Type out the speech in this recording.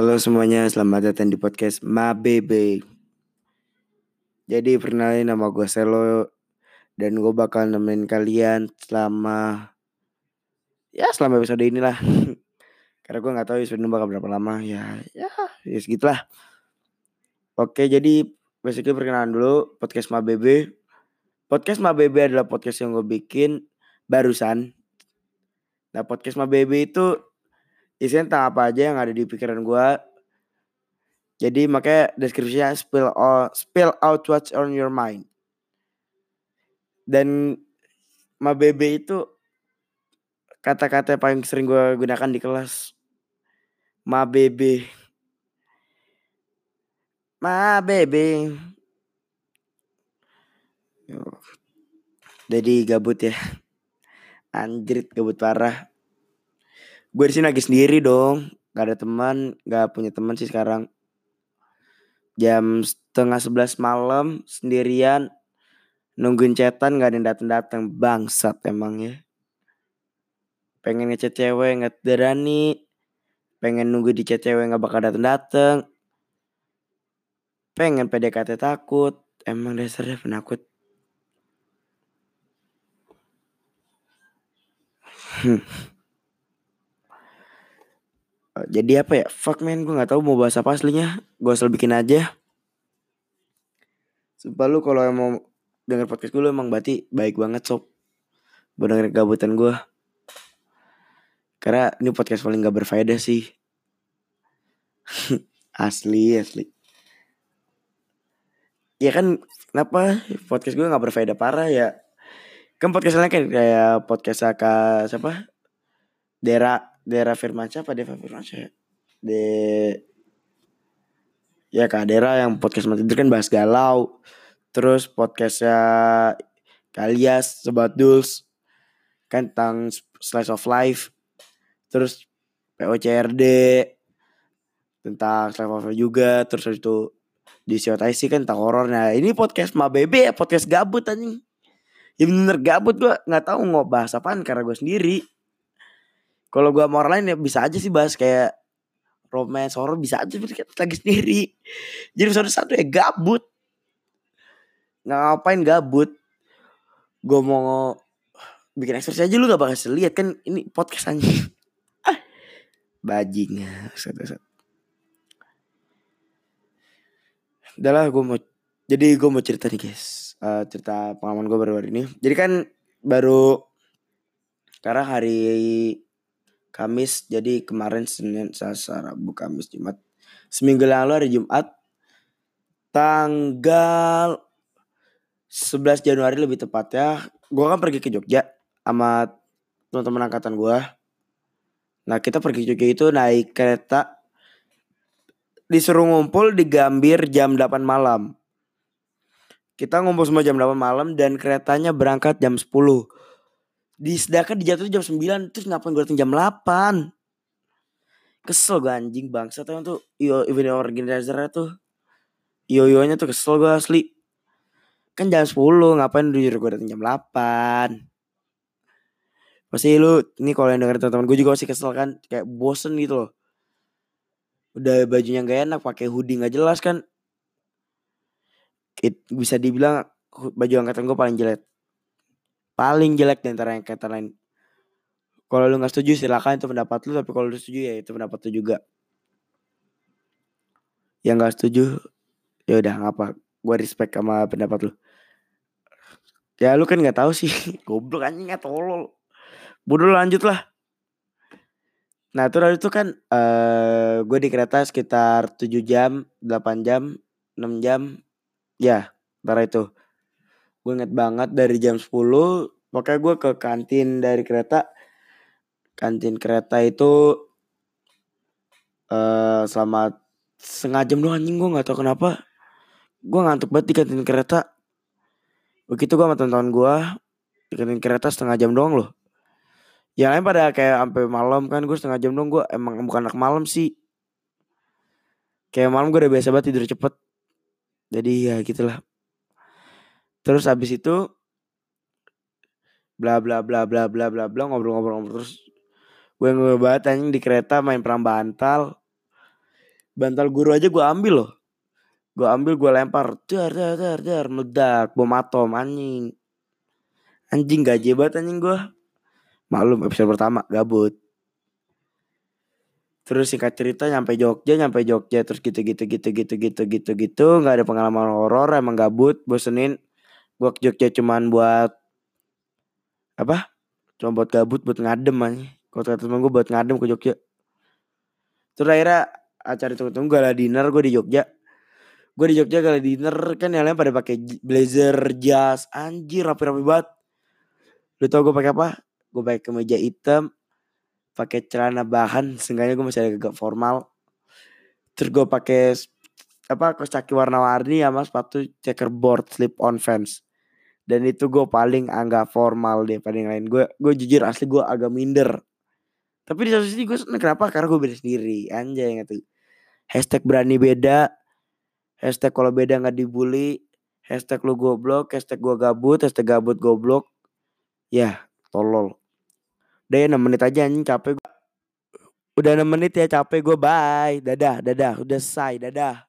Halo semuanya, selamat datang di podcast Ma Bebe. Jadi perkenalin nama gue Selo dan gue bakal nemenin kalian selama ya selama episode inilah. Karena gue nggak tahu episode ini bakal berapa lama ya ya ya segitulah. Oke jadi basically perkenalan dulu podcast Ma Bebe. Podcast Ma Bebe adalah podcast yang gue bikin barusan. Nah podcast Ma Bebe itu isinya tentang apa aja yang ada di pikiran gue. Jadi makanya deskripsinya spill all, spill out what's on your mind. Dan Ma Bebe itu kata-kata yang paling sering gue gunakan di kelas. Ma Bebe. Ma Bebe. Yo. Jadi gabut ya. Anjrit gabut parah. Gue di sini lagi sendiri dong. Gak ada teman, gak punya teman sih sekarang. Jam setengah sebelas malam sendirian nungguin chatan gak ada yang datang-datang bangsat emang ya. Pengen ngechat cewek nggak berani. Pengen nunggu di chat cewek nggak bakal datang-datang. Pengen PDKT takut. Emang dasarnya penakut. Hmm. Jadi apa ya? Fuck man, gue nggak tahu mau bahas apa aslinya. Gue asal bikin aja. Sumpah lu kalau mau denger podcast gue lu emang berarti baik banget sob. Denger gabutan gue. Karena ini podcast paling gak berfaedah sih. asli, asli. Ya kan kenapa podcast gue gak berfaedah parah ya. Kan podcast lain kan kayak podcast Saka siapa? Dera Dera Firmansyah apa Deva Firmansyah ya? De ya Kak Dera yang podcast mati itu kan bahas galau. Terus podcastnya Kalias Sobat Duls kan tentang slice of life. Terus POCRD tentang slice of life juga. Terus itu di COTIC kan tentang horor. Nah ini podcast Ma Bebe ya podcast gabut anjing. Ya bener gabut gue nggak tahu mau bahas apaan karena gue sendiri. Kalau gue mau orang lain ya bisa aja sih bahas kayak romance horror bisa aja tapi kan lagi sendiri. Jadi episode satu ya gabut. Ngapain gabut. Gue mau bikin ekspresi aja lu gak bakal lihat kan ini podcast aja. Bajing. Udah lah gue mau jadi gue mau cerita nih guys. Uh, cerita pengalaman gue baru hari ini. Jadi kan baru karena hari Kamis jadi kemarin Senin Selasa Rabu Kamis Jumat. Seminggu lalu hari Jumat tanggal 11 Januari lebih tepatnya gue kan pergi ke Jogja sama teman-teman angkatan gue nah kita pergi ke Jogja itu naik kereta disuruh ngumpul di Gambir jam 8 malam. Kita ngumpul semua jam 8 malam dan keretanya berangkat jam 10 Disediakan dijatuh jam 9 Terus ngapain gue datang jam 8 Kesel gue anjing bangsa tuh tuh Iyo event organizer tuh Iyo nya tuh kesel gue asli. Kan jam 10 Ngapain dulu gue datang jam 8 Pasti lu Ini kalau yang denger teman-teman gue juga masih kesel kan Kayak bosen gitu loh. Udah bajunya gak enak pakai hoodie gak jelas kan. It, Bisa dibilang Baju angkatan gue paling jelek paling jelek di antara yang kata lain. Kalau lu nggak setuju silakan itu pendapat lu, tapi kalau lu setuju ya itu pendapat lu juga. Yang nggak setuju ya udah ngapa, gue respect sama pendapat lu. Ya lu kan nggak tahu sih, goblok anjing nggak tolol. Bodoh lanjut lah. Nah terus itu kan uh, gue di kereta sekitar 7 jam, 8 jam, 6 jam. Ya, antara itu gue inget banget dari jam 10 pokoknya gue ke kantin dari kereta. Kantin kereta itu uh, selama setengah jam doang anjing. Gue nggak tahu kenapa. Gue ngantuk banget di kantin kereta. Begitu gue sama teman-teman gue di kantin kereta setengah jam doang loh. Yang lain pada kayak sampai malam kan gue setengah jam doang. Gue emang bukan anak malam sih. Kayak malam gue udah biasa banget tidur cepet. Jadi ya gitulah. Terus habis itu bla bla bla bla bla bla bla ngobrol-ngobrol terus gue banget anjing di kereta main perang bantal. Bantal guru aja gue ambil loh. Gue ambil gue lempar dar dar dar dar meledak bom atom anjing. Anjing gaje banget anjing gue. Maklum episode pertama gabut. Terus singkat cerita nyampe Jogja nyampe Jogja terus gitu gitu gitu gitu gitu gitu gitu. Nggak ada pengalaman horor emang gabut bosenin. Gue ke Jogja cuman buat apa? Cuma buat gabut buat ngadem aja. Kalau kata temen gue buat ngadem ke Jogja. Terus akhirnya acara itu tunggu gala dinner gue di Jogja. Gue di Jogja gala dinner kan yang lain pada pakai blazer jas. Anjir rapi-rapi banget. Lu tau gue pakai apa? Gue pakai kemeja hitam pakai celana bahan. Seenggaknya gue masih agak formal. Terus gue pakai apa kaos kaki warna-warni sama sepatu checkerboard slip on fans dan itu gue paling agak formal deh paling lain gue gue jujur asli gue agak minder tapi di satu sisi gue seneng kenapa karena gue beda sendiri anjay gitu hashtag berani beda hashtag kalau beda nggak dibully hashtag lu goblok hashtag gue gabut hashtag gabut goblok ya tolol Udah ya 6 menit aja anjing capek gue. Udah 6 menit ya capek gue bye. Dadah, dadah. Udah selesai, dadah.